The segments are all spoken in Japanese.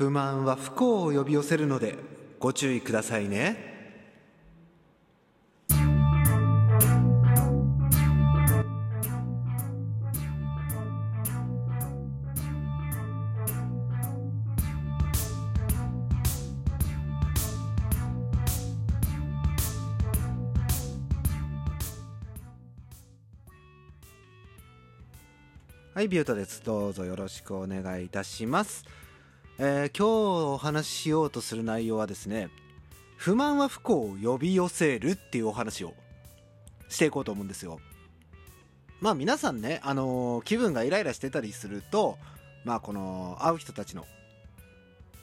不満は不幸を呼び寄せるのでご注意くださいねはい、ビュートです。どうぞよろしくお願いいたします。えー今日お話ししようとする内容はですね、不満は不幸を呼び寄せるっていうお話をしていこうと思うんですよ。まあ皆さんね、あのー気分がイライラしてたりすると、まあこの会う人たちの、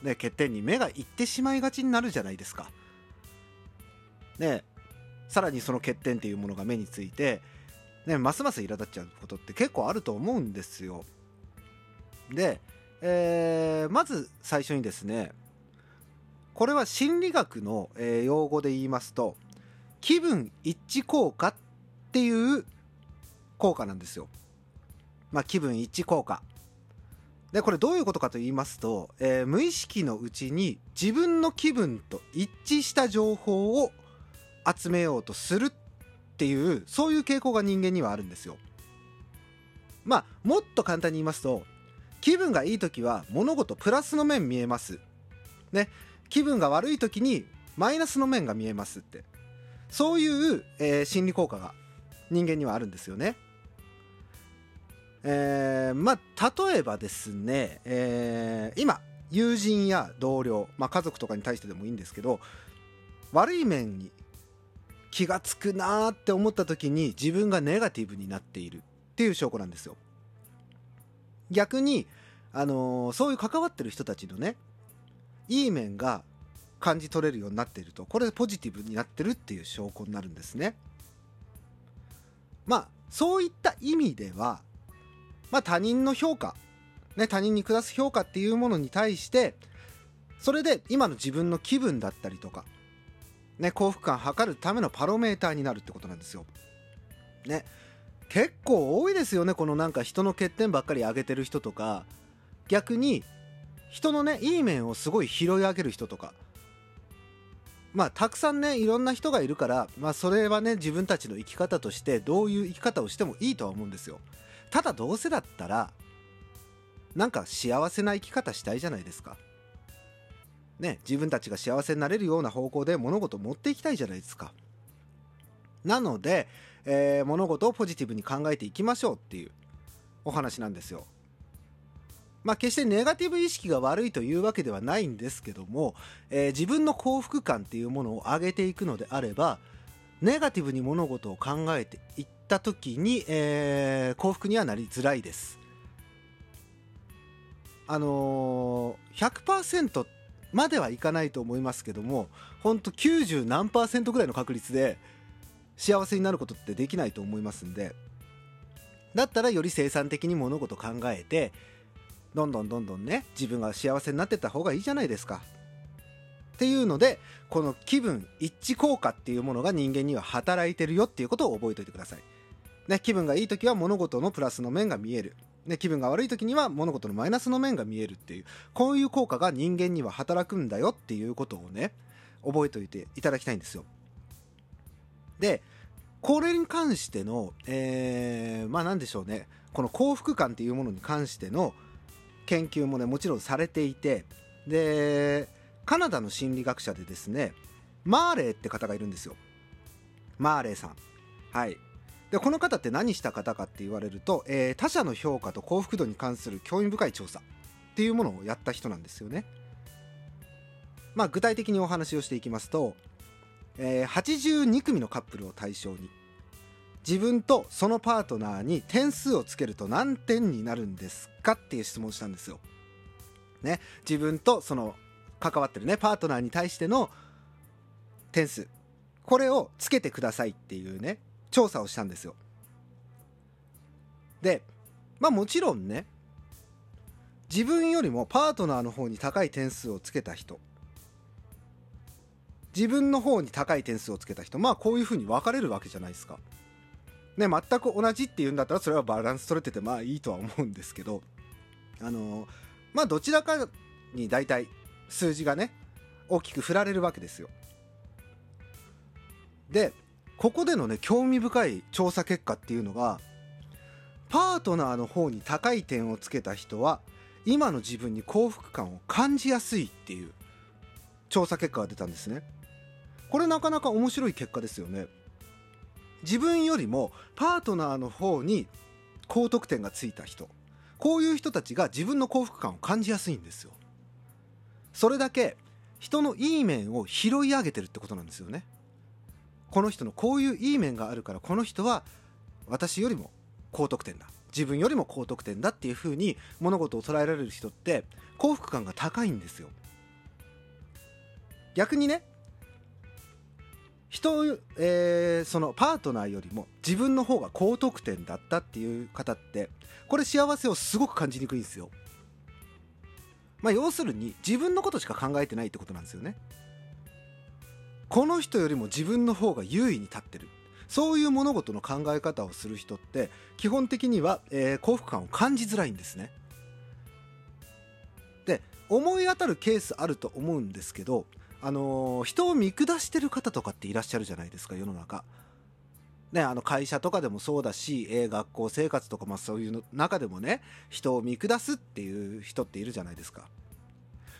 ね、欠点に目がいってしまいがちになるじゃないですか。ね、さらにその欠点っていうものが目について、ね、ますます苛立っちゃうことって結構あると思うんですよ。で、えーまず最初にですねこれは心理学の、えー用語で言いますと気分一致効果っていう効果なんですよ。まあ、気分一致効果。でこれどういうことかと言いますと、えー無意識のうちに自分の気分と一致した情報を集めようとするっていうそういう傾向が人間にはあるんですよ。まあもっと簡単に言いますと気分がいい時は物事プラスの面見えます。ね気分が悪い時にマイナスの面が見えますってそういう、えー心理効果が人間にはあるんですよね。えーまあ例えばですね、えー今友人や同僚、まあ、家族とかに対してでもいいんですけど悪い面に気がつくなーって思った時に自分がネガティブになっているっていう証拠なんですよ。逆に、あのーそういう関わってる人たちのねいい面が感じ取れるようになっているとこれポジティブになってるっていう証拠になるんですね。まあそういった意味では、まあ、他人の評価、ね、他人に下す評価っていうものに対してそれで今の自分の気分だったりとかね、幸福感を測るためのパロメーターになるってことなんですよ。ね、結構多いですよねこのなんか人の欠点ばっかり上げてる人とか逆に人のねいい面をすごい拾い上げる人とかまあたくさんねいろんな人がいるからまあそれはね自分たちの生き方としてどういう生き方をしてもいいとは思うんですよ。ただどうせだったらなんか幸せな生き方したいじゃないですか。ね、自分たちが幸せになれるような方向で物事を持っていきたいじゃないですか。なので、えー物事をポジティブに考えていきましょうっていうお話なんですよ。まあ決してネガティブ意識が悪いというわけではないんですけども、えー自分の幸福感っていうものを上げていくのであればネガティブに物事を考えていった時に、えー幸福にはなりづらいです。あのー、100%まではいかないと思いますけども本当90何パーセントぐらいの確率で幸せになることってできないと思いますんでだったらより生産的に物事考えてどんどんどんどんね自分が幸せになってった方がいいじゃないですか。っていうのでこの気分一致効果っていうものが人間には働いてるよっていうことを覚えておいてください、ね、気分がいい時は物事のプラスの面が見える。ね、気分が悪い時には物事のマイナスの面が見えるっていうこういう効果が人間には働くんだよっていうことをね覚えておいていただきたいんですよ。でこれに関しての、えーまあ何でしょうね。この幸福感っていうものに関しての研究もねもちろんされていてでカナダの心理学者でですねマーレーって方がいるんですよ。マーレーさん。はい。でこの方って何した方かって言われると、えー他者の評価と幸福度に関する興味深い調査っていうものをやった人なんですよね。まあ具体的にお話をしていきますと、えー82組のカップルを対象に自分とそのパートナーに点数をつけると何点になるんですかっていう質問をしたんですよ。ね、自分とその関わってるねパートナーに対しての点数これをつけてくださいっていうね調査をしたんですよ。でまあもちろんね自分よりもパートナーの方に高い点数をつけた人自分の方に高い点数をつけた人まあこういうふうに分かれるわけじゃないですか。ね全く同じっていうんだったらそれはバランス取れててまあいいとは思うんですけどあのまあどちらかに大体数字がね大きく振られるわけですよでここでのね興味深い調査結果っていうのがパートナーの方に高い点をつけた人は今の自分に幸福感を感じやすいっていう調査結果が出たんですねこれなかなか面白い結果ですよね。自分よりもパートナーの方に高得点がついた人。こういう人たちが自分の幸福感を感じやすいんですよ。それだけ人のいい面を拾い上げてるってことなんですよね。この人のこういういい面があるからこの人は私よりも高得点だ。自分よりも高得点だっていうふうに物事を捉えられる人って幸福感が高いんですよ。逆にね人、えー、そのパートナーよりも自分の方が高得点だったっていう方ってこれ幸せをすごく感じにくいんですよ。まあ要するに自分のことしか考えてないってことなんですよね。この人よりも自分の方が優位に立ってる。そういう物事の考え方をする人って基本的には、えー、幸福感を感じづらいんですね。で思い当たるケースあると思うんですけどあのー、人を見下してる方とかっていらっしゃるじゃないですか世の中。ね、あの会社とかでもそうだし、えー、学校生活とか、まあ、そういう中でもね人を見下すっていう人っているじゃないですか。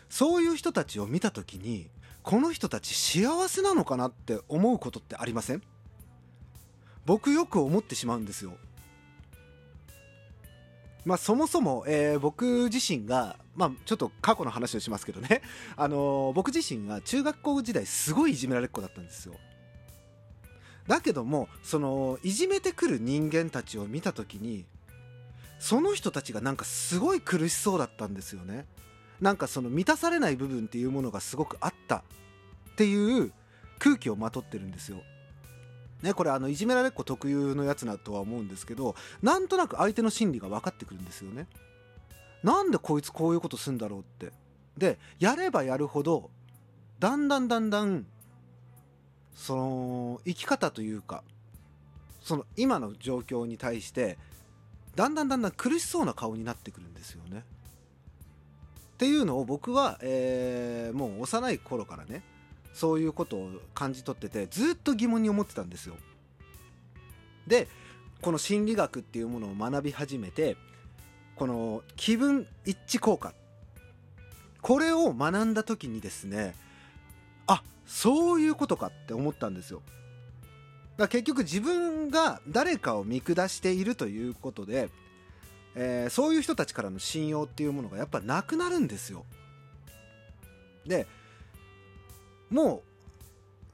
そういう人たちを見た時にこの人たち幸せなのかなって思うことってありません？僕よく思ってしまうんですよ。まあ、そもそも、えー、僕自身が、まあ、ちょっと過去の話をしますけどね、あのー、僕自身が中学校時代すごいいじめられっ子だったんですよ。だけどもそのいじめてくる人間たちを見た時にその人たちがなんかすごい苦しそうだったんですよね。なんかその満たされない部分っていうものがすごくあったっていう空気をまとってるんですよ。ね、これあのいじめられっ子特有のやつだとは思うんですけどなんとなく相手の心理が分かってくるんですよね。なんでこいつこういうことすんだろうってでやればやるほどだんだんだんだんその生き方というかその今の状況に対してだんだんだんだん苦しそうな顔になってくるんですよね。っていうのを僕は、えー、もう幼い頃からねそういうことを感じ取っててずっと疑問に思ってたんですよ。でこの心理学っていうものを学び始めてこの気分一致効果これを学んだ時にですねあそういうことかって思ったんですよ。だ結局自分が誰かを見下しているということで、えー、そういう人たちからの信用っていうものがやっぱなくなるんですよ。でも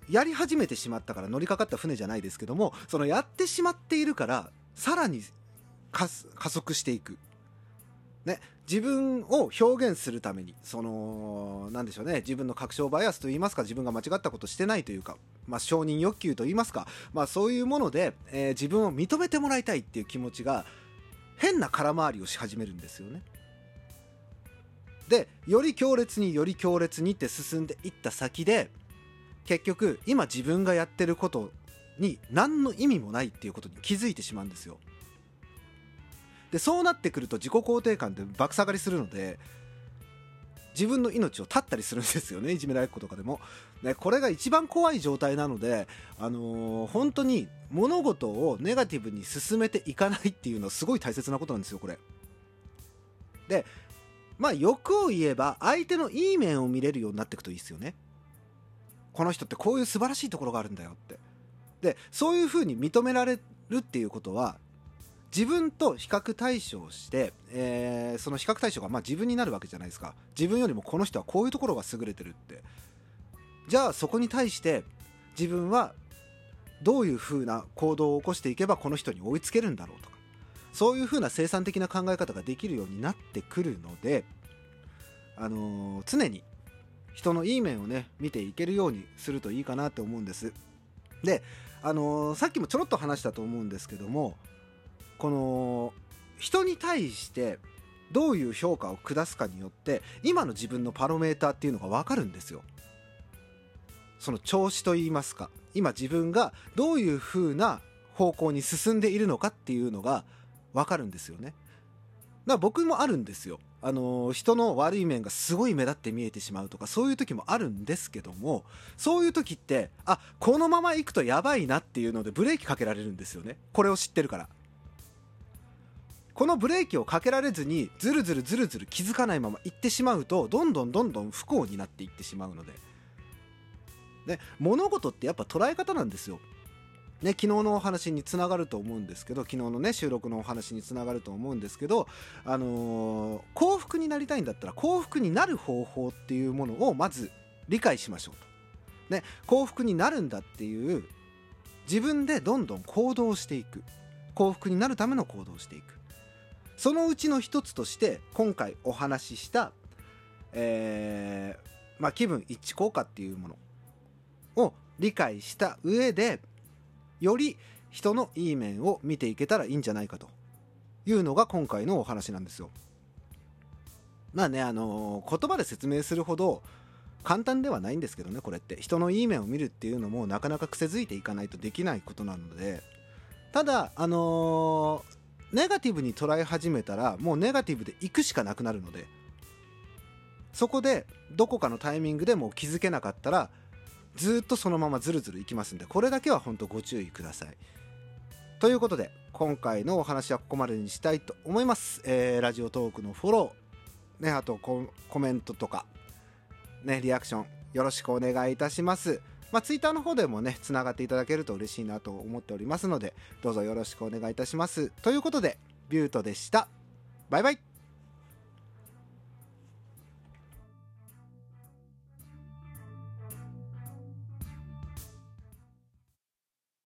うやり始めてしまったから乗りかかった船じゃないですけどもそのやってしまっているからさらに加速していく。ね、自分を表現するためにその何でしょうね自分の確証バイアスといいますか自分が間違ったことしてないというか、まあ、承認欲求といいますか、まあ、そういうもので、えー、自分を認めてもらいたいっていう気持ちが変な空回りをし始めるんですよね。でより強烈により強烈にって進んでいった先で結局今自分がやってることに何の意味もないっていうことに気づいてしまうんですよ。でそうなってくると自己肯定感って爆下がりするので自分の命を絶ったりするんですよねいじめられっ子とかでも、ね、これが一番怖い状態なので、あのー、本当に物事をネガティブに進めていかないっていうのはすごい大切なことなんですよこれでまあ欲を言えば相手のいい面を見れるようになっていくといいですよね。この人ってこういう素晴らしいところがあるんだよって。でそういうふうに認められるっていうことは自分と比較対象して、えー、その比較対象がまあ自分になるわけじゃないですか。自分よりもこの人はこういうところが優れてるって。じゃあそこに対して自分はどういうふうな行動を起こしていけばこの人に追いつけるんだろうとか。そういうふうな生産的な考え方ができるようになってくるので、あのー、常に人のいい面をね見ていけるようにするといいかなって思うんです。で、あのー、さっきもちょろっと話したと思うんですけどもこの人に対してどういう評価を下すかによって今の自分のパロメーターっていうのが分かるんですよ。その調子といいますか今自分がどういう風な方向に進んでいるのかっていうのが分かるんですよね。だから僕もあるんですよ。あの人の悪い面がすごい目立って見えてしまうとかそういう時もあるんですけどもそういう時ってあこのまま行くとやばいなっていうのでブレーキかけられるんですよねこれを知ってるからこのブレーキをかけられずにずるずるずるずる気づかないまま行ってしまうとどんどんどんどん不幸になっていってしまうのでで物事ってやっぱ捉え方なんですよね、昨日のお話につながると思うんですけど昨日のね収録のお話につながると思うんですけど、あのー、幸福になりたいんだったら幸福になる方法っていうものをまず理解しましょうと。ね、幸福になるんだっていう自分でどんどん行動していく幸福になるための行動をしていくそのうちの一つとして今回お話しした、えーまあ、気分一致効果っていうものを理解した上でより人のいい面を見ていけたらいいんじゃないかというのが今回のお話なんですよ。まあね、あのー、言葉で説明するほど簡単ではないんですけどね、これって。人のいい面を見るっていうのもなかなか癖づいていかないとできないことなので、ただ、あのー、ネガティブに捉え始めたら、もうネガティブで行くしかなくなるので、そこでどこかのタイミングでも気づけなかったら、ずっとそのままずるずるいきますんでこれだけは本当ご注意くださいということで今回のお話はここまでにしたいと思います、えー、ラジオトークのフォローねあとコメントとかねリアクションよろしくお願いいたしますまあ、ツイッターの方でもね、つながっていただけると嬉しいなと思っておりますので、どうぞよろしくお願いいたします。ということで、ビュートでした。バイバイ